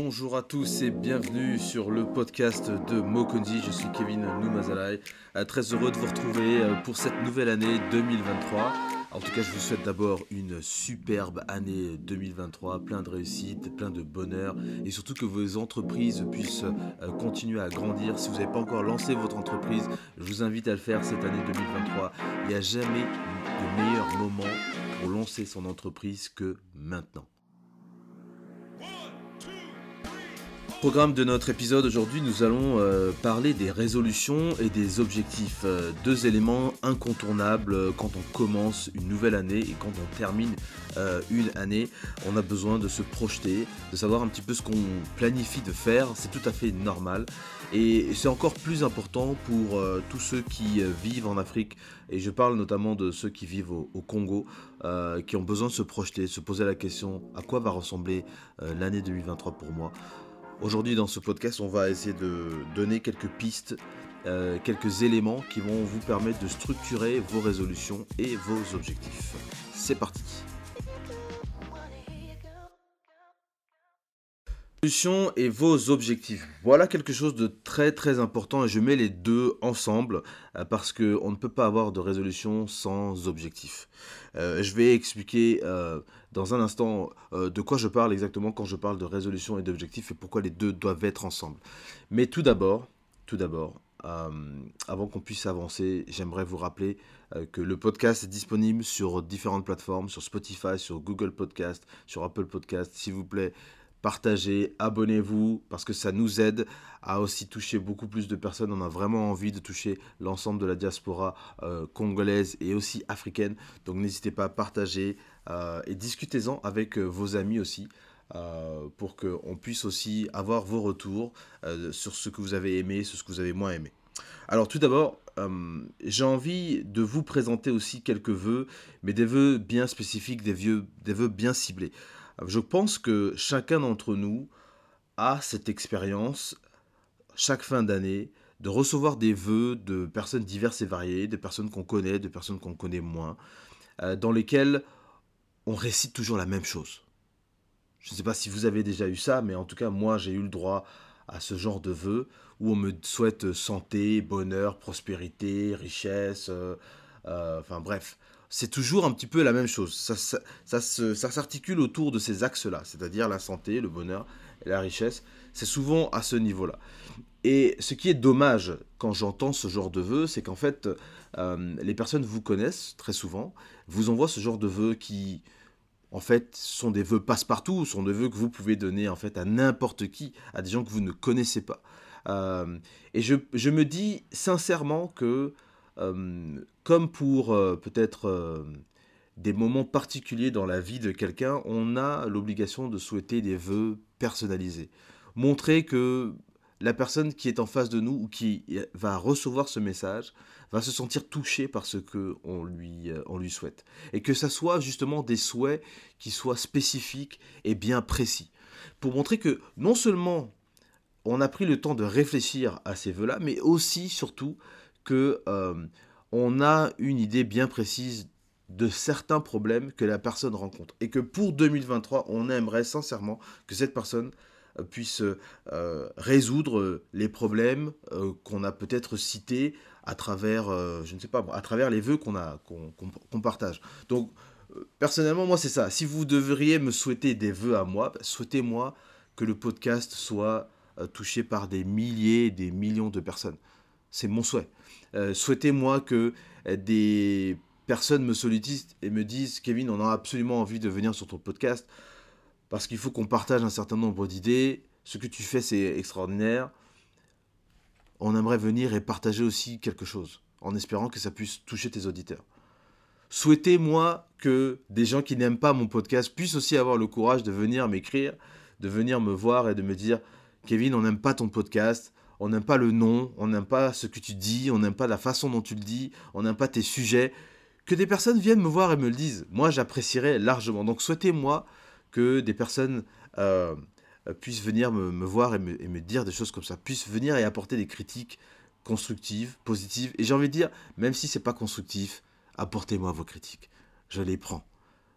Bonjour à tous et bienvenue sur le podcast de Mokondi. Je suis Kevin Noumazalai. Euh, très heureux de vous retrouver euh, pour cette nouvelle année 2023. En tout cas, je vous souhaite d'abord une superbe année 2023, plein de réussite, plein de bonheur et surtout que vos entreprises puissent euh, continuer à grandir. Si vous n'avez pas encore lancé votre entreprise, je vous invite à le faire cette année 2023. Il n'y a jamais de meilleur moment pour lancer son entreprise que maintenant. Programme de notre épisode aujourd'hui, nous allons euh, parler des résolutions et des objectifs. Euh, deux éléments incontournables euh, quand on commence une nouvelle année et quand on termine une année. On a besoin de se projeter, de savoir un petit peu ce qu'on planifie de faire. C'est tout à fait normal. Et c'est encore plus important pour tous ceux qui vivent en Afrique. Et je parle notamment de ceux qui vivent au, au Congo, qui ont besoin de se projeter, de se poser la question à quoi va ressembler l'année 2023 pour moi. Aujourd'hui dans ce podcast, on va essayer de donner quelques pistes, euh, quelques éléments qui vont vous permettre de structurer vos résolutions et vos objectifs. C'est parti Résolutions et vos objectifs. Voilà quelque chose de très très important et je mets les deux ensemble euh, parce qu'on ne peut pas avoir de résolution sans objectif. Euh, je vais expliquer dans un instant euh, de quoi je parle exactement quand je parle de résolution et d'objectif et pourquoi les deux doivent être ensemble. Mais tout d'abord, tout d'abord, euh, avant qu'on puisse avancer, j'aimerais vous rappeler euh, que le podcast est disponible sur différentes plateformes, sur Spotify, sur Google Podcast, sur Apple Podcast. S'il vous plaît, partagez, abonnez-vous, parce que ça nous aide à aussi toucher beaucoup plus de personnes. On a vraiment envie de toucher l'ensemble de la diaspora euh, congolaise et aussi africaine. Donc n'hésitez pas à partager euh, et discutez-en avec euh, vos amis aussi. pour qu'on puisse aussi avoir vos retours sur ce que vous avez aimé, sur ce que vous avez moins aimé. Alors tout d'abord, j'ai envie de vous présenter aussi quelques vœux, mais des vœux bien spécifiques, des, vieux, des vœux bien ciblés. Je pense que chacun d'entre nous a cette expérience chaque fin d'année de recevoir des vœux de personnes diverses et variées, de personnes qu'on connaît, de personnes qu'on connaît moins, euh, dans lesquelles on récite toujours la même chose. Je ne sais pas si vous avez déjà eu ça, mais en tout cas, moi, j'ai eu le droit à ce genre de vœux où on me souhaite santé, bonheur, prospérité, richesse, euh, euh, enfin bref, c'est toujours un petit peu la même chose. Ça, ça, s'articule autour de ces axes-là, c'est-à-dire la santé, le bonheur et la richesse. C'est souvent à ce niveau-là. Et ce qui est dommage quand j'entends ce genre de vœux, c'est qu'en fait, euh, les personnes vous connaissent très souvent, vous envoient ce genre de vœux qui, en fait, sont des vœux passe-partout, sont des vœux que vous pouvez donner en fait à n'importe qui, à des gens que vous ne connaissez pas. Euh, et je, je, me dis sincèrement que comme pour euh, peut-être euh, des moments particuliers dans la vie de quelqu'un, on a l'obligation de souhaiter des vœux personnalisés. Montrer que la personne qui est en face de nous ou qui va recevoir ce message va se sentir touchée par ce que on lui, lui souhaite. Et que ça soit justement des souhaits qui soient spécifiques et bien précis. Pour montrer que non seulement on a pris le temps de réfléchir à ces vœux-là, mais aussi, surtout, euh, on a une idée bien précise de certains problèmes que la personne rencontre. Et que pour 2023 on aimerait sincèrement que cette personne euh, puisse euh, résoudre les problèmes qu'on a peut-être cités à travers je ne sais pas à travers les vœux qu'on qu'on partage. Donc personnellement moi c'est ça. Si vous devriez me souhaiter des vœux à moi souhaitez-moi que le podcast soit touché par des milliers des millions de personnes c'est mon souhait. Euh, souhaitez-moi que euh, des personnes me sollicitent et me disent Kevin, on a absolument envie de venir sur ton podcast parce qu'il faut qu'on partage un certain nombre d'idées. Ce que tu fais, c'est extraordinaire. On aimerait venir et partager aussi quelque chose en espérant que ça puisse toucher tes auditeurs. Souhaitez-moi que des gens qui n'aiment pas mon podcast puissent aussi avoir le courage de venir m'écrire, de venir me voir et de me dire Kevin, on n'aime pas ton podcast, on n'aime pas le nom, on n'aime pas ce que tu dis, on n'aime pas la façon dont tu le dis, on n'aime pas tes sujets. Que des personnes viennent me voir et me le disent, moi j'apprécierais largement. Donc souhaitez-moi que des personnes euh, puissent venir me, voir et me, dire des choses comme ça, puissent venir et apporter des critiques constructives, positives. Et j'ai envie de dire, même si c'est pas constructif, apportez-moi vos critiques. Je les prends,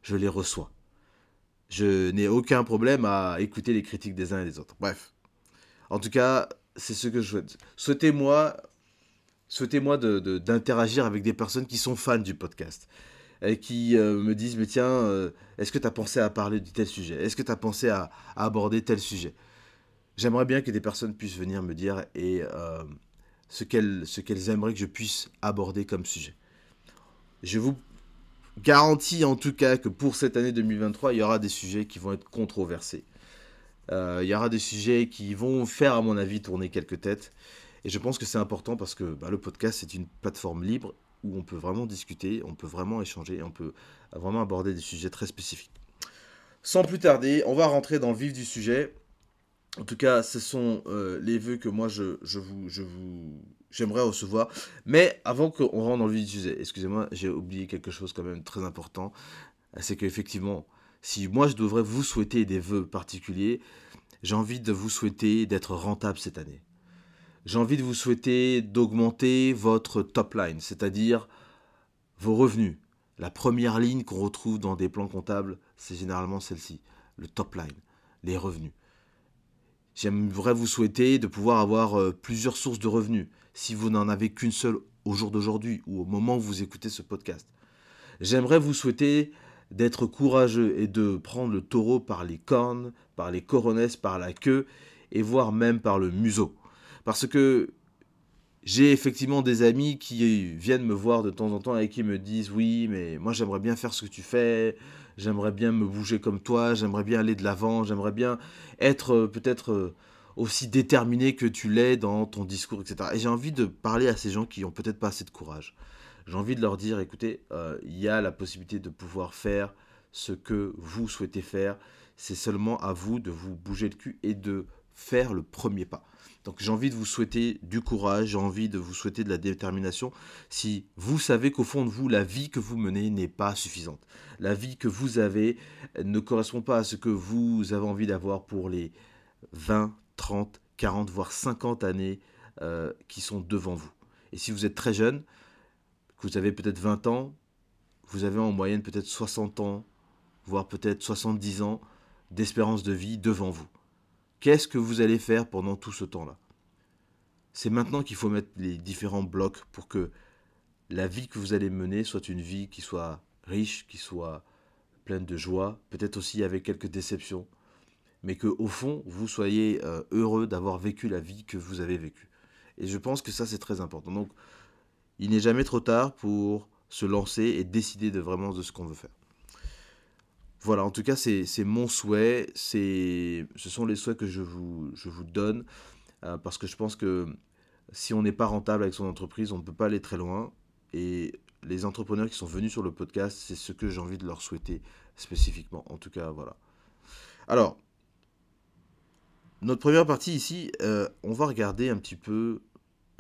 je les reçois. Je n'ai aucun problème à écouter les critiques des uns et des autres. Bref. En tout cas, c'est ce que je souhaite. Souhaitez-moi souhaitez-moi d'interagir avec des personnes qui sont fans du podcast. Et qui euh, me disent, mais tiens, euh, est-ce que tu as pensé à parler de tel sujet? Est-ce que tu as pensé à, aborder tel sujet? J'aimerais bien que des personnes puissent venir me dire et euh, ce qu'elles aimeraient que je puisse aborder comme sujet. Je vous garantis en tout cas que pour cette année 2023, il y aura des sujets qui vont être controversés. Il y aura des sujets qui vont faire, à mon avis, tourner quelques têtes. Et je pense que c'est important parce que bah, le podcast, c'est une plateforme libre où on peut vraiment discuter, on peut vraiment échanger, on peut vraiment aborder des sujets très spécifiques. Sans plus tarder, on va rentrer dans le vif du sujet. En tout cas, ce sont euh, les vœux que moi je, vous, je vous, j'aimerais recevoir. Mais avant qu'on rentre dans le vif du sujet, excusez-moi, j'ai oublié quelque chose quand même très important. C'est qu'effectivement, si moi je devrais vous souhaiter des vœux particuliers, j'ai envie de vous souhaiter d'être rentable cette année j'ai envie de vous souhaiter d'augmenter votre top line, c'est-à-dire vos revenus. La première ligne qu'on retrouve dans des plans comptables, c'est généralement celle-ci, le top line, les revenus. J'aimerais vous souhaiter de pouvoir avoir euh, plusieurs sources de revenus, si vous n'en avez qu'une seule au jour d'aujourd'hui ou au moment où vous écoutez ce podcast. J'aimerais vous souhaiter d'être courageux et de prendre le taureau par les cornes, par les coronesses, par la queue et voire même par le museau. Parce que j'ai effectivement des amis qui viennent me voir de temps en temps et qui me disent oui, mais moi j'aimerais bien faire ce que tu fais, j'aimerais bien me bouger comme toi, j'aimerais bien aller de l'avant, j'aimerais bien être euh, peut-être euh, aussi déterminé que tu l'es dans ton discours, etc. Et j'ai envie de parler à ces gens qui ont peut-être pas assez de courage. J'ai envie de leur dire, écoutez, euh, il y a la possibilité de pouvoir faire ce que vous souhaitez faire. C'est seulement à vous de vous bouger le cul et de faire le premier pas. Donc j'ai envie de vous souhaiter du courage, j'ai envie de vous souhaiter de la détermination. Si vous savez qu'au fond de vous, la vie que vous menez n'est pas suffisante. La vie que vous avez ne correspond pas à ce que vous avez envie d'avoir pour les 20, 30, 40, voire 50 années euh, qui sont devant vous. Et si vous êtes très jeune, vous avez peut-être 20 ans, vous avez en moyenne peut-être 60 ans, voire peut-être 70 ans d'espérance de vie devant vous. Qu'est-ce que vous allez faire pendant tout ce temps-là? C'est maintenant qu'il faut mettre les différents blocs pour que la vie que vous allez mener soit une vie qui soit riche, qui soit pleine de joie, peut-être aussi avec quelques déceptions, mais que au fond vous soyez euh, heureux d'avoir vécu la vie que vous avez vécue. Et je pense que ça c'est très important. Donc il n'est jamais trop tard pour se lancer et décider de vraiment de ce qu'on veut faire. Voilà, en tout cas, c'est mon souhait. Ce sont les souhaits que je vous, je vous donne. Euh, parce que je pense que si on n'est pas rentable avec son entreprise, on ne peut pas aller très loin. Et les entrepreneurs qui sont venus sur le podcast, c'est ce que j'ai envie de leur souhaiter spécifiquement. En tout cas, voilà. Alors, notre première partie ici, euh, on va regarder un petit peu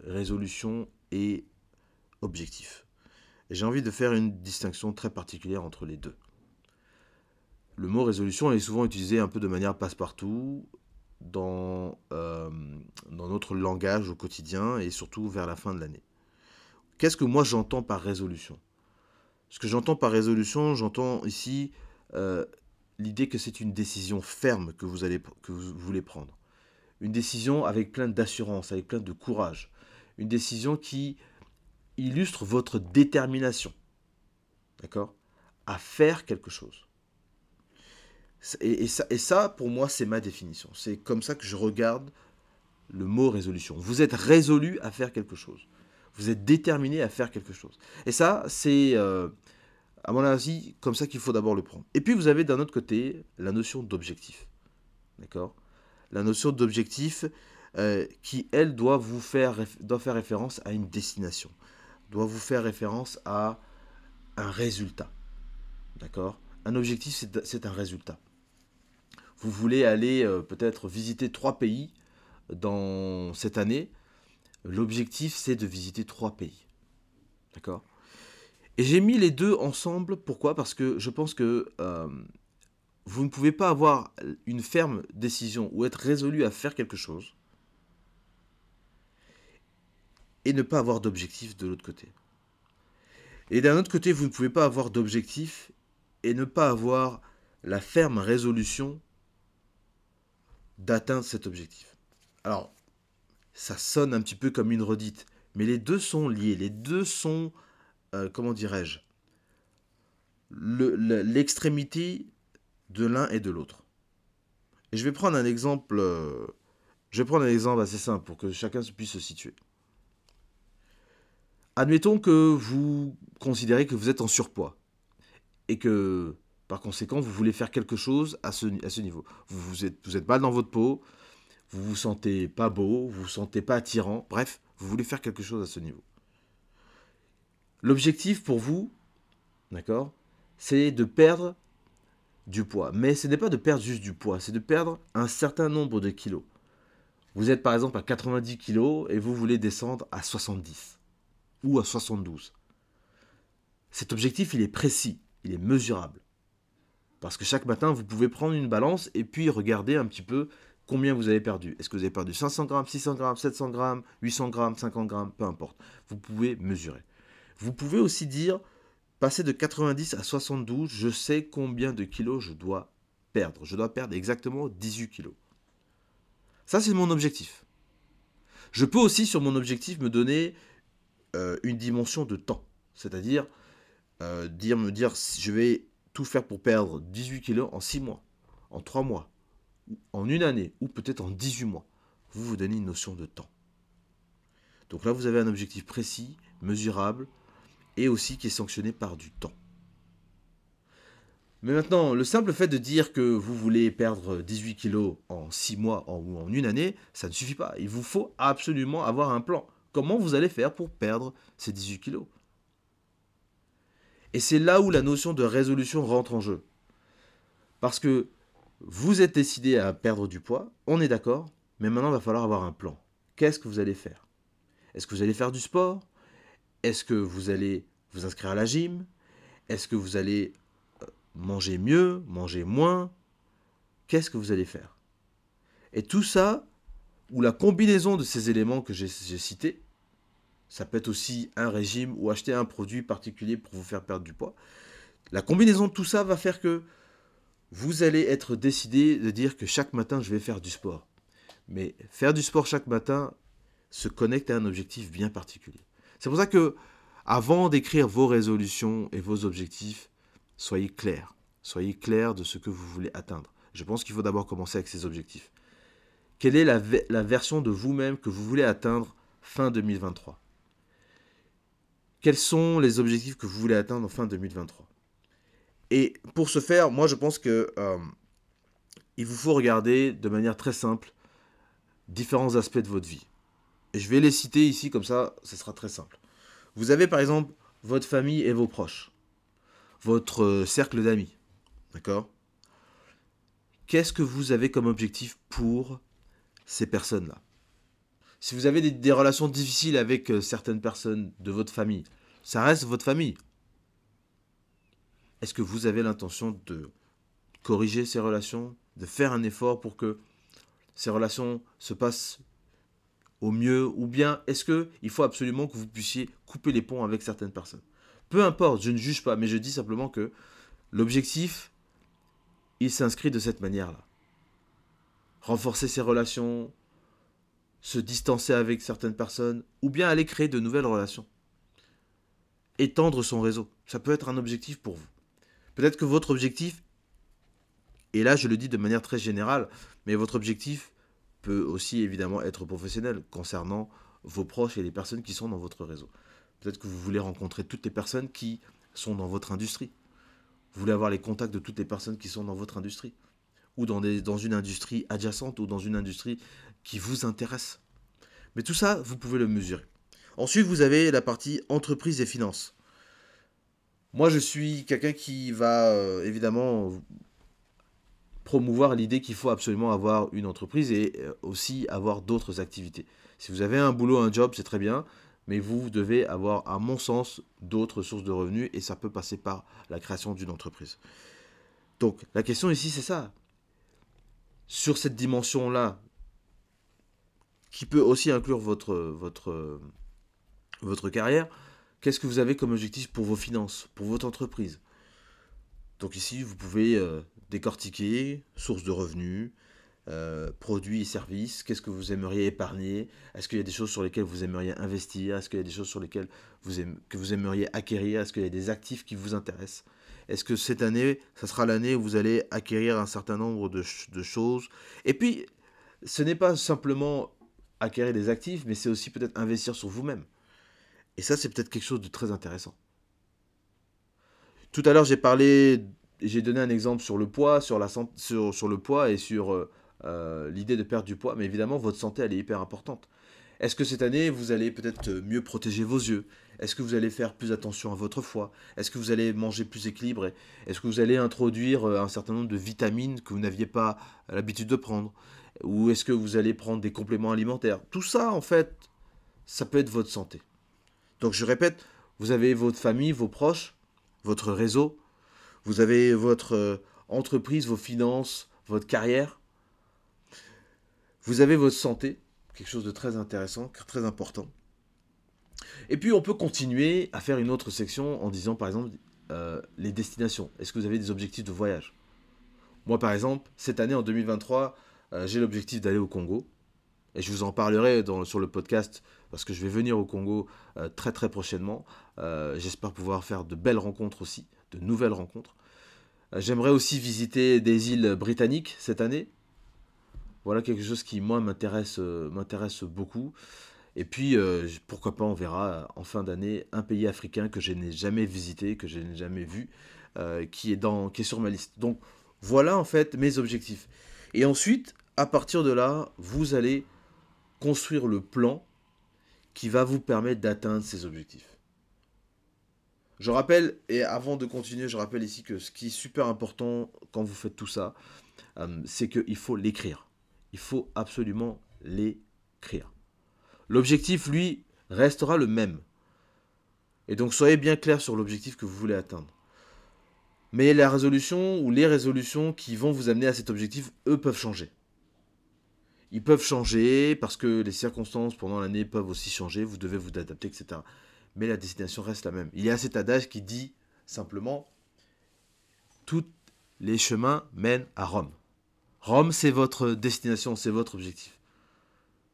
résolution et objectif. J'ai envie de faire une distinction très particulière entre les deux. Le mot résolution est souvent utilisé un peu de manière passe-partout dans, euh, dans notre langage au quotidien et surtout vers la fin de l'année. Qu'est-ce que moi j'entends par résolution? Ce que j'entends par résolution, j'entends ici euh, l'idée que c'est une décision ferme que vous, allez, que vous voulez prendre. Une décision avec plein d'assurance, avec plein de courage. Une décision qui illustre votre détermination. D'accord À faire quelque chose. Et, ça, pour moi, c'est ma définition. C'est comme ça que je regarde le mot résolution. Vous êtes résolu à faire quelque chose. Vous êtes déterminé à faire quelque chose. Et ça, c'est, euh, à mon avis, comme ça qu'il faut d'abord le prendre. Et puis, vous avez d'un autre côté la notion d'objectif. D'accord? La notion d'objectif euh, qui, elle, doit vous faire, doit faire référence à une destination. Doit vous faire référence à un résultat. D'accord? Un objectif, c'est un résultat. Vous voulez aller euh, peut-être visiter trois pays dans cette année, l'objectif c'est de visiter trois pays. D'accord? Et j'ai mis les deux ensemble, pourquoi? Parce que je pense que euh, vous ne pouvez pas avoir une ferme décision ou être résolu à faire quelque chose et ne pas avoir d'objectif de l'autre côté. Et d'un autre côté, vous ne pouvez pas avoir d'objectif et ne pas avoir la ferme résolution d'atteindre cet objectif. Alors, ça sonne un petit peu comme une redite, mais les deux sont liés, les deux sont, euh, comment dirais-je, l'extrémité de l'un et de l'autre. Et je vais prendre un exemple, euh, je vais prendre un exemple assez simple pour que chacun puisse se situer. Admettons que vous considérez que vous êtes en surpoids et que par conséquent vous voulez faire quelque chose à ce, niveau. Vous, vous, êtes, vous êtes mal dans votre peau, vous vous sentez pas beau, vous vous sentez pas attirant, bref, vous voulez faire quelque chose à ce niveau. L'objectif pour vous, d'accord, c'est de perdre du poids. Mais ce n'est pas de perdre juste du poids, c'est de perdre un certain nombre de kilos. Vous êtes par exemple à 90 kilos et vous voulez descendre à 70 ou à 72. Cet objectif, il est précis, il est mesurable. Parce que chaque matin, vous pouvez prendre une balance et puis regarder un petit peu combien vous avez perdu. Est-ce que vous avez perdu 500 grammes, 600 grammes, 700 grammes, 800 grammes, 50 grammes, peu importe. Vous pouvez mesurer. Vous pouvez aussi dire, passer de 90 à 72, je sais combien de kilos je dois perdre. Je dois perdre exactement 18 kilos. Ça, c'est mon objectif. Je peux aussi, sur mon objectif, me donner euh, une dimension de temps. C'est-à-dire, euh, dire, me dire, je vais tout faire pour perdre 18 kilos en 6 mois, en 3 mois, en une année ou peut-être en 18 mois, vous vous donnez une notion de temps. Donc là, vous avez un objectif précis, mesurable, et aussi qui est sanctionné par du temps. Mais maintenant, le simple fait de dire que vous voulez perdre 18 kilos en 6 mois ou en une année, ça ne suffit pas. Il vous faut absolument avoir un plan. Comment vous allez faire pour perdre ces 18 kilos. Et c'est là où la notion de résolution rentre en jeu. Parce que vous êtes décidé à perdre du poids, on est d'accord, mais maintenant il va falloir avoir un plan. Qu'est-ce que vous allez faire? Est-ce que vous allez faire du sport? Est-ce que vous allez vous inscrire à la gym? Est-ce que vous allez euh, manger mieux, manger moins? Qu'est-ce que vous allez faire? Et tout ça, ou la combinaison de ces éléments que j'ai cités, ça peut être aussi un régime ou acheter un produit particulier pour vous faire perdre du poids. La combinaison de tout ça va faire que vous allez être décidé de dire que chaque matin, je vais faire du sport. Mais faire du sport chaque matin se connecte à un objectif bien particulier. C'est pour ça que, avant d'écrire vos résolutions et vos objectifs, soyez clair. Soyez clair de ce que vous voulez atteindre. Je pense qu'il faut d'abord commencer avec ces objectifs. Quelle est la, la version de vous-même que vous voulez atteindre fin 2023 Quels sont les objectifs que vous voulez atteindre fin 2023 et pour ce faire, moi je pense que euh, il vous faut regarder de manière très simple différents aspects de votre vie. Et je vais les citer ici, comme ça, ce sera très simple. Vous avez par exemple votre famille et vos proches, votre euh, cercle d'amis, d'accord? Qu'est-ce que vous avez comme objectif pour ces personnes-là Si vous avez des relations difficiles avec euh, certaines personnes de votre famille, ça reste votre famille. Est-ce que vous avez l'intention de corriger ces relations, de faire un effort pour que ces relations se passent au mieux ou bien est-ce que il faut absolument que vous puissiez couper les ponts avec certaines personnes? Peu importe, je ne juge pas, mais je dis simplement que l'objectif, il s'inscrit de cette manière-là. Renforcer ses relations, se distancer avec certaines personnes, ou bien aller créer de nouvelles relations. Étendre son réseau, ça peut être un objectif pour vous. Peut-être que votre objectif, et là je le dis de manière très générale, mais votre objectif peut aussi évidemment être professionnel concernant vos proches et les personnes qui sont dans votre réseau. Peut-être que vous voulez rencontrer toutes les personnes qui sont dans votre industrie. Vous voulez avoir les contacts de toutes les personnes qui sont dans votre industrie. Ou dans, des, dans une industrie adjacente ou dans une industrie qui vous intéresse. Mais tout ça, vous pouvez le mesurer. Ensuite, vous avez la partie entreprise et finances. Moi, je suis quelqu'un qui va euh, évidemment promouvoir l'idée qu'il faut absolument avoir une entreprise et euh, aussi avoir d'autres activités. Si vous avez un boulot, un job, c'est très bien, mais vous devez avoir, à mon sens, d'autres sources de revenus et ça peut passer par la création d'une entreprise. Donc, la question ici, c'est ça. Sur cette dimension-là, qui peut aussi inclure votre, carrière, Qu'est-ce que vous avez comme objectif pour vos finances, pour votre entreprise? Donc ici, vous pouvez euh, décortiquer sources de revenus, euh, produits et services, qu'est-ce que vous aimeriez épargner, est-ce qu'il y a des choses sur lesquelles vous aimeriez investir, est-ce qu'il y a des choses sur lesquelles vous vous aimeriez acquérir, est-ce qu'il y a des actifs qui vous intéressent, est-ce que cette année, ça sera l'année où vous allez acquérir un certain nombre de, choses, et puis ce n'est pas simplement acquérir des actifs, mais c'est aussi peut-être investir sur vous-même. Et ça, c'est peut-être quelque chose de très intéressant. Tout à l'heure, j'ai parlé, j'ai donné un exemple sur le poids et sur euh, euh, l'idée de perdre du poids, mais évidemment, votre santé, elle est hyper importante. Est-ce que cette année, vous allez peut-être mieux protéger vos yeux? Est-ce que vous allez faire plus attention à votre foie? Est-ce que vous allez manger plus équilibré? Est-ce que vous allez introduire euh, un certain nombre de vitamines que vous n'aviez pas l'habitude de prendre? Ou est-ce que vous allez prendre des compléments alimentaires? Tout ça, en fait, ça peut être votre santé. Donc je répète, vous avez votre famille, vos proches, votre réseau, vous avez votre euh, entreprise, vos finances, votre carrière, vous avez votre santé, quelque chose de très intéressant, très important. Et puis on peut continuer à faire une autre section en disant par exemple euh, les destinations. Est-ce que vous avez des objectifs de voyage? Moi par exemple, cette année en 2023, euh, j'ai l'objectif d'aller au Congo. Et je vous en parlerai sur le podcast parce que je vais venir au Congo euh, très très prochainement. J'espère pouvoir faire de belles rencontres aussi, de nouvelles rencontres. J'aimerais aussi visiter des îles britanniques cette année. Voilà quelque chose qui moi m'intéresse m'intéresse beaucoup. Et puis pourquoi pas on verra en fin d'année un pays africain que je n'ai jamais visité, que je n'ai jamais vu, qui est dans qui est sur ma liste. Donc voilà en fait mes objectifs. Et ensuite, à partir de là, vous allez construire le plan qui va vous permettre d'atteindre ces objectifs. Je rappelle, et avant de continuer, je rappelle ici que ce qui est super important quand vous faites tout ça, euh, c'est qu'il faut l'écrire. Il faut absolument l'écrire. L'objectif, lui, restera le même. Et donc soyez bien clair sur l'objectif que vous voulez atteindre. Mais la résolution ou les résolutions qui vont vous amener à cet objectif, eux, peuvent changer. Ils peuvent changer parce que les circonstances pendant l'année peuvent aussi changer, vous devez vous adapter, etc. Mais la destination reste la même. Il y a cet adage qui dit simplement tous les chemins mènent à Rome. Rome, c'est votre destination, c'est votre objectif.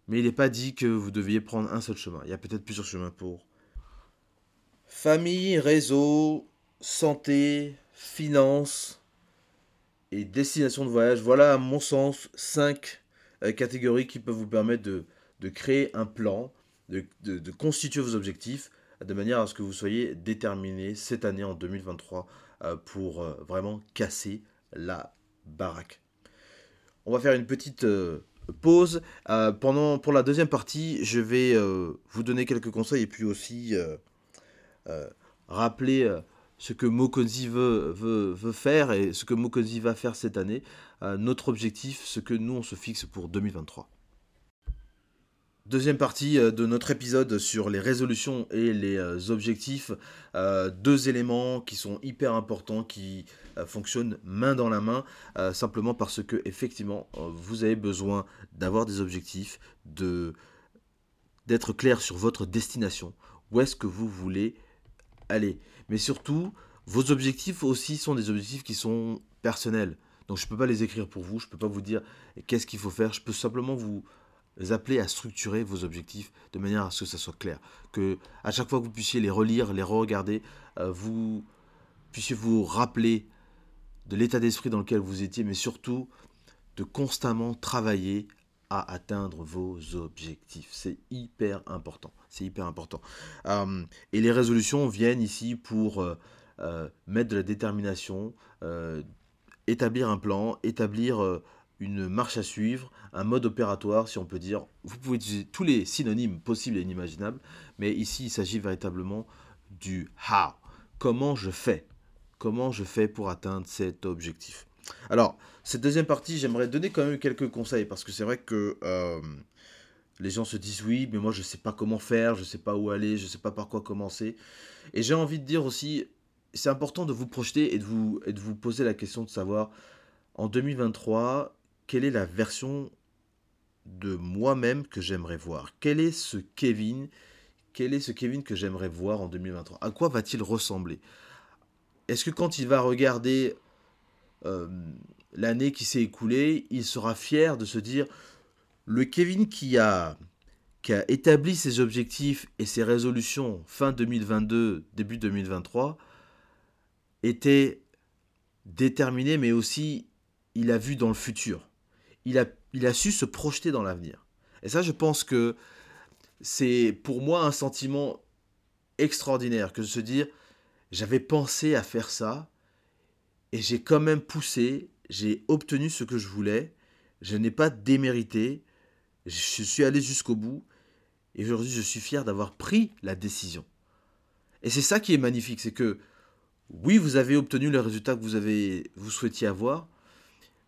Mais il n'est pas dit que vous deviez prendre un seul chemin. Il y a peut-être plusieurs chemins pour. Famille, réseau, santé, finance et destination de voyage. Voilà, à mon sens, cinq euh, catégories qui peuvent vous permettre de, créer un plan, de, constituer vos objectifs, de manière à ce que vous soyez déterminé cette année en 2023 euh, pour euh, vraiment casser la baraque. On va faire une petite pause. pendant, pour la deuxième partie, je vais vous donner quelques conseils et puis aussi rappeler ce que Mokonzi veut, veut, faire et ce que Mokonzi va faire cette année, euh, notre objectif, ce que nous on se fixe pour 2023. Deuxième partie euh, de notre épisode sur les résolutions et les euh, objectifs. deux éléments qui sont hyper importants, qui fonctionnent main dans la main, simplement parce que effectivement, vous avez besoin d'avoir des objectifs, de d'être clair sur votre destination, où est-ce que vous voulez aller? Mais surtout, vos objectifs aussi sont des objectifs qui sont personnels. Donc je ne peux pas les écrire pour vous, je ne peux pas vous dire qu'est-ce qu'il faut faire, je peux simplement vous appeler à structurer vos objectifs de manière à ce que ça soit clair. Que à chaque fois que vous puissiez les relire, les re-regarder, euh, vous puissiez vous rappeler de l'état d'esprit dans lequel vous étiez, mais surtout de constamment travailler à atteindre vos objectifs. C'est hyper important. C'est hyper important. Euh, et les résolutions viennent ici pour euh, mettre de la détermination, établir un plan, établir une marche à suivre, un mode opératoire, si on peut dire. Vous pouvez utiliser tous les synonymes possibles et inimaginables, mais ici, il s'agit véritablement du how. Comment je fais? Comment je fais pour atteindre cet objectif? Alors, cette deuxième partie, j'aimerais donner quand même quelques conseils parce que c'est vrai que euh, les gens se disent oui, mais moi je ne sais pas comment faire, je ne sais pas où aller, je ne sais pas par quoi commencer. Et j'ai envie de dire aussi, c'est important de vous projeter et de vous, et de vous poser la question de savoir en 2023, quelle est la version de moi-même que j'aimerais voir? Quel est ce Kevin Quel est ce Kevin que j'aimerais voir en 2023 À quoi va-t-il ressembler? Est-ce que quand il va regarder euh, l'année qui s'est écoulée, il sera fier de se dire, le Kevin qui a, qui a établi ses objectifs et ses résolutions fin 2022, début 2023, était déterminé, mais aussi il a vu dans le futur? Il a, il a su se projeter dans l'avenir. Et ça, je pense que c'est pour moi un sentiment extraordinaire que de se dire j'avais pensé à faire ça et j'ai quand même poussé, j'ai obtenu ce que je voulais, je n'ai pas démérité, je suis allé jusqu'au bout et aujourd'hui je suis fier d'avoir pris la décision. Et c'est ça qui est magnifique, c'est que oui, vous avez obtenu le résultat que vous, avez, vous souhaitiez avoir,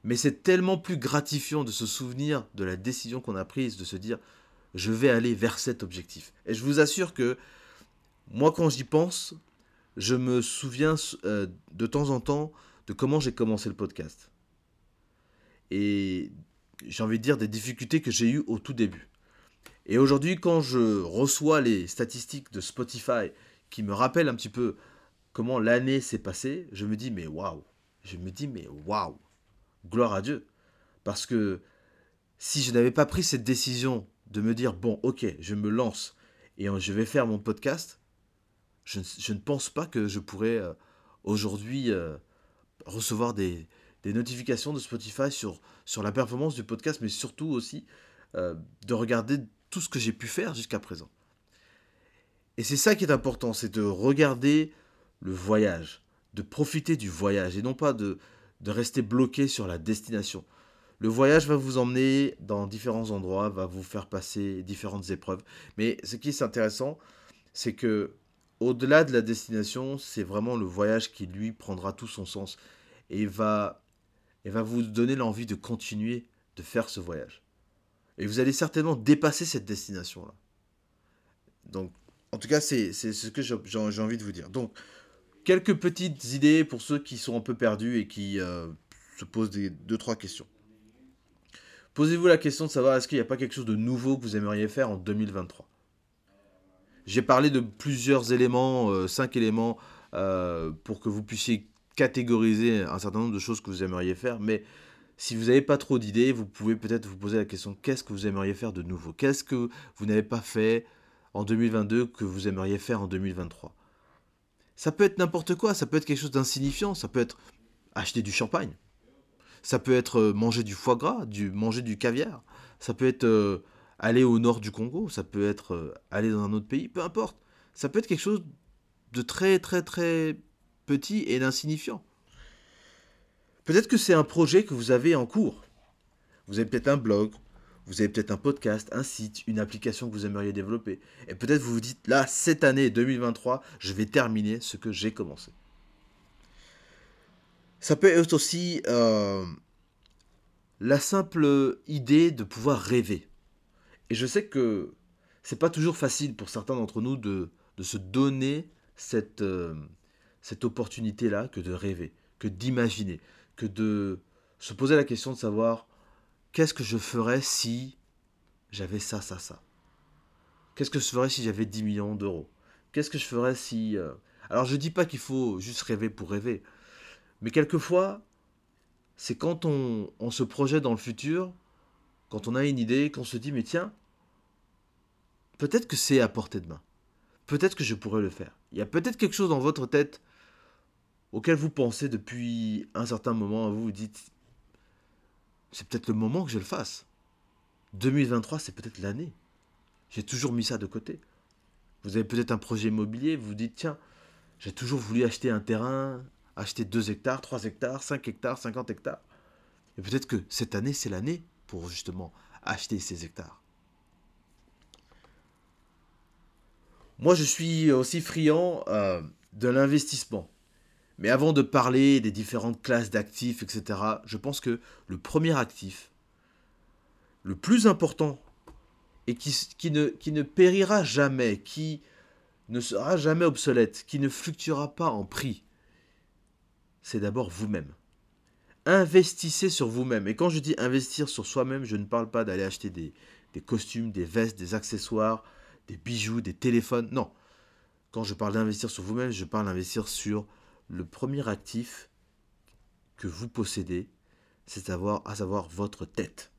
mais c'est tellement plus gratifiant de se souvenir de la décision qu'on a prise, de se dire je vais aller vers cet objectif. Et je vous assure que moi, quand j'y pense, je me souviens euh, de temps en temps de comment j'ai commencé le podcast. Et j'ai envie de dire des difficultés que j'ai eues au tout début. Et aujourd'hui, quand je reçois les statistiques de Spotify qui me rappellent un petit peu comment l'année s'est passée, je me dis mais waouh, je me dis mais waouh, gloire à Dieu. Parce que si je n'avais pas pris cette décision de me dire bon ok, je me lance et je vais faire mon podcast, je, ne pense pas que je pourrais euh, aujourd'hui euh, recevoir des, notifications de Spotify sur, sur la performance du podcast, mais surtout aussi euh, de regarder tout ce que j'ai pu faire jusqu'à présent. Et c'est ça qui est important, c'est de regarder le voyage, de profiter du voyage et non pas de, de rester bloqué sur la destination. Le voyage va vous emmener dans différents endroits, va vous faire passer différentes épreuves. Mais ce qui est intéressant, c'est que au-delà de la destination, c'est vraiment le voyage qui lui prendra tout son sens et va, et va vous donner l'envie de continuer de faire ce voyage. Et vous allez certainement dépasser cette destination-là. Donc, en tout cas, c'est ce que j'ai envie de vous dire. Donc, quelques petites idées pour ceux qui sont un peu perdus et qui euh, se posent des deux trois questions. Posez-vous la question de savoir est-ce qu'il n'y a pas quelque chose de nouveau que vous aimeriez faire en 2023. J'ai parlé de plusieurs éléments, euh, cinq éléments, euh, pour que vous puissiez catégoriser un certain nombre de choses que vous aimeriez faire, mais si vous n'avez pas trop d'idées, vous pouvez peut-être vous poser la question qu'est-ce que vous aimeriez faire de nouveau? Qu'est-ce que vous n'avez pas fait en 2022 que vous aimeriez faire en 2023 ça peut être n'importe quoi, ça peut être quelque chose d'insignifiant, ça peut être acheter du champagne, ça peut être euh, manger du foie gras, du, manger du caviar, ça peut être euh, aller au nord du Congo, ça peut être euh, aller dans un autre pays, peu importe. Ça peut être quelque chose de très très très petit et d'insignifiant. Peut-être que c'est un projet que vous avez en cours. Vous avez peut-être un blog, vous avez peut-être un podcast, un site, une application que vous aimeriez développer. Et peut-être vous vous dites, là, cette année 2023, je vais terminer ce que j'ai commencé. Ça peut être aussi euh, la simple idée de pouvoir rêver. Et je sais que c'est pas toujours facile pour certains d'entre nous de, se donner cette, euh, cette opportunité-là que de rêver, que d'imaginer, que de se poser la question de savoir qu'est-ce que je ferais si j'avais ça, ça, ça? Qu'est-ce que je ferais si j'avais 10 millions d'euros? Qu'est-ce que je ferais si... Euh, alors je ne dis pas qu'il faut juste rêver pour rêver, mais quelquefois, c'est quand on, on se projette dans le futur, quand on a une idée, qu'on se dit, mais tiens, peut-être que c'est à portée de main. Peut-être que je pourrais le faire. Il y a peut-être quelque chose dans votre tête auquel vous pensez depuis un certain moment, vous vous dites, c'est peut-être le moment que je le fasse. 2023, c'est peut-être l'année. J'ai toujours mis ça de côté. Vous avez peut-être un projet immobilier, vous vous dites, tiens, j'ai toujours voulu acheter un terrain, acheter 2 hectares, 3 hectares, 5 hectares, 50 hectares. Et peut-être que cette année, c'est l'année pour justement acheter ces hectares. Moi, je suis aussi friand euh, de l'investissement. Mais avant de parler des différentes classes d'actifs, etc., je pense que le premier actif, le plus important, et qui, ne, qui ne périra jamais, qui ne sera jamais obsolète, qui ne fluctuera pas en prix, c'est d'abord vous-même. Investissez sur vous-même. Et quand je dis investir sur soi-même, je ne parle pas d'aller acheter des, des costumes, des vestes, des accessoires, des bijoux, des téléphones. Non. Quand je parle d'investir sur vous-même, je parle d'investir sur le premier actif que vous possédez, c'est à, savoir votre tête.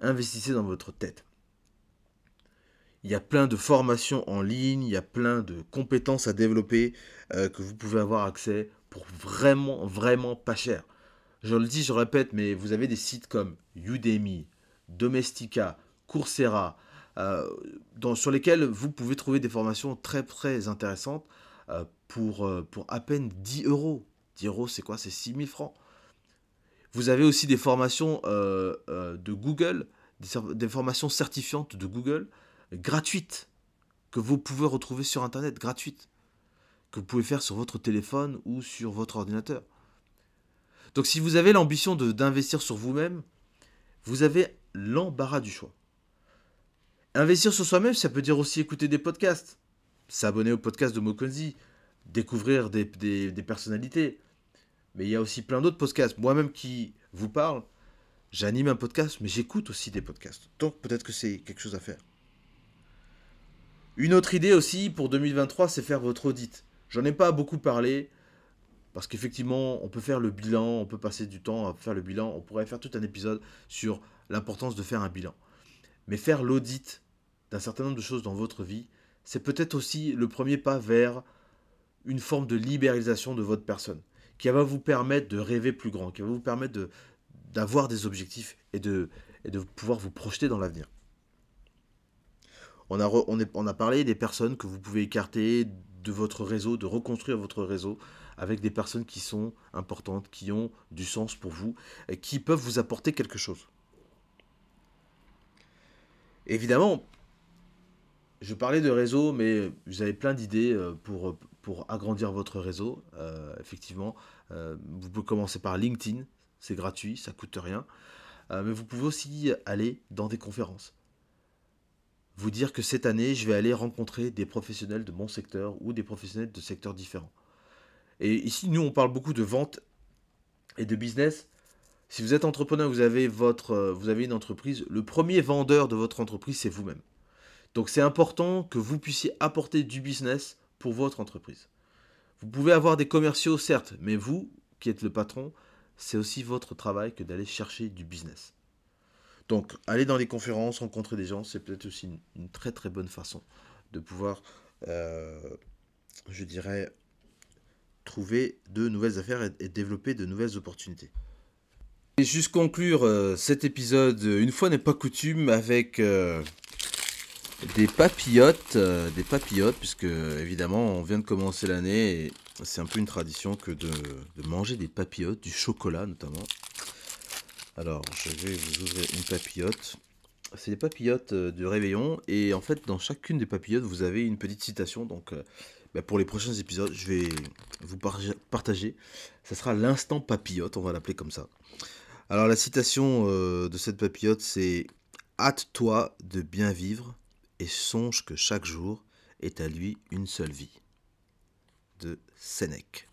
Investissez dans votre tête. Il y a plein de formations en ligne, il y a plein de compétences à développer euh, que vous pouvez avoir accès pour vraiment, vraiment pas cher. Je le dis, je répète, mais vous avez des sites comme Udemy, Domestika, Coursera, euh, sur lesquels vous pouvez trouver des formations très très intéressantes pour, pour à peine 10 euros. 10 euros, c'est quoi? C'est 6000 francs. Vous avez aussi des formations de Google, des, formations certifiantes de Google gratuites que vous pouvez retrouver sur Internet, gratuites, que vous pouvez faire sur votre téléphone ou sur votre ordinateur. Donc si vous avez l'ambition d'investir sur vous-même, vous avez l'embarras du choix. Investir sur soi-même, ça peut dire aussi écouter des podcasts, s'abonner au podcast de Mokonzi, découvrir des, des personnalités. Mais il y a aussi plein d'autres podcasts. Moi-même qui vous parle, j'anime un podcast, mais j'écoute aussi des podcasts. Donc peut-être que c'est quelque chose à faire. Une autre idée aussi pour 2023, c'est faire votre audit. J'en ai pas beaucoup parlé, parce qu'effectivement, on peut faire le bilan, on peut passer du temps à faire le bilan, on pourrait faire tout un épisode sur l'importance de faire un bilan. Mais faire l'audit d'un certain nombre de choses dans votre vie, c'est peut-être aussi le premier pas vers une forme de libéralisation de votre personne, qui va vous permettre de rêver plus grand, qui va vous permettre d'avoir des objectifs et de, pouvoir vous projeter dans l'avenir. On a, parlé des personnes que vous pouvez écarter de votre réseau, de reconstruire votre réseau avec des personnes qui sont importantes, qui ont du sens pour vous, qui peuvent vous apporter quelque chose. Évidemment, je parlais de réseau, mais vous avez plein d'idées euh, pour, pour agrandir votre réseau. Euh, effectivement, euh, vous pouvez commencer par LinkedIn, c'est gratuit, ça coûte rien. mais vous pouvez aussi aller dans des conférences vous dire que cette année, je vais aller rencontrer des professionnels de mon secteur ou des professionnels de secteurs différents. Et ici, nous, on parle beaucoup de vente et de business. Si vous êtes entrepreneur, vous avez, votre, euh, vous avez une entreprise, le premier vendeur de votre entreprise, c'est vous-même. Donc c'est important que vous puissiez apporter du business pour votre entreprise. Vous pouvez avoir des commerciaux, certes, mais vous, qui êtes le patron, c'est aussi votre travail que d'aller chercher du business. Donc, aller dans les conférences, rencontrer des gens, c'est peut-être aussi une, très très bonne façon de pouvoir, euh, je dirais, trouver de nouvelles affaires et, développer de nouvelles opportunités. Et juste conclure euh, cet épisode, une fois n'est pas coutume, avec euh, des papillotes, des papillotes, puisque évidemment on vient de commencer l'année et c'est un peu une tradition que de, manger des papillotes, du chocolat notamment. Alors, je vais vous ouvrir une papillote. C'est des papillotes euh, de réveillon. Et en fait, dans chacune des papillotes, vous avez une petite citation. Donc, euh, bah, pour les prochains épisodes, je vais vous partager. Ça sera l'instant papillote, on va l'appeler comme ça. Alors, la citation euh, de cette papillote, c'est Hâte-toi de bien vivre et songe que chaque jour est à lui une seule vie. De Sénèque.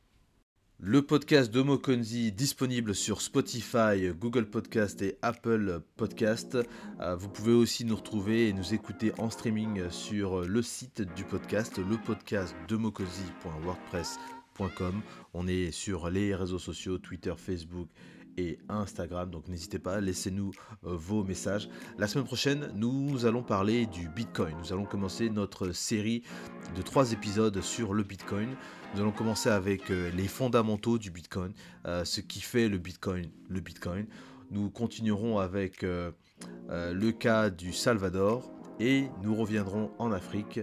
Le podcast de Mokonzi disponible sur Spotify, Google Podcast et Apple Podcast. Euh, vous pouvez aussi nous retrouver et nous écouter en streaming sur le site du podcast, le podcast. On est sur les réseaux sociaux, Twitter, Facebook et Instagram. Donc n'hésitez pas, laissez-nous euh, vos messages. La semaine prochaine, nous allons parler du Bitcoin. Nous allons commencer notre série de trois épisodes sur le Bitcoin. Nous allons commencer avec euh, les fondamentaux du Bitcoin, euh, ce qui fait le Bitcoin, le Bitcoin. Nous continuerons avec le cas du Salvador et nous reviendrons en Afrique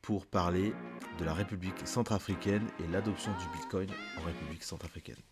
pour parler de la République centrafricaine et l'adoption du Bitcoin en République centrafricaine.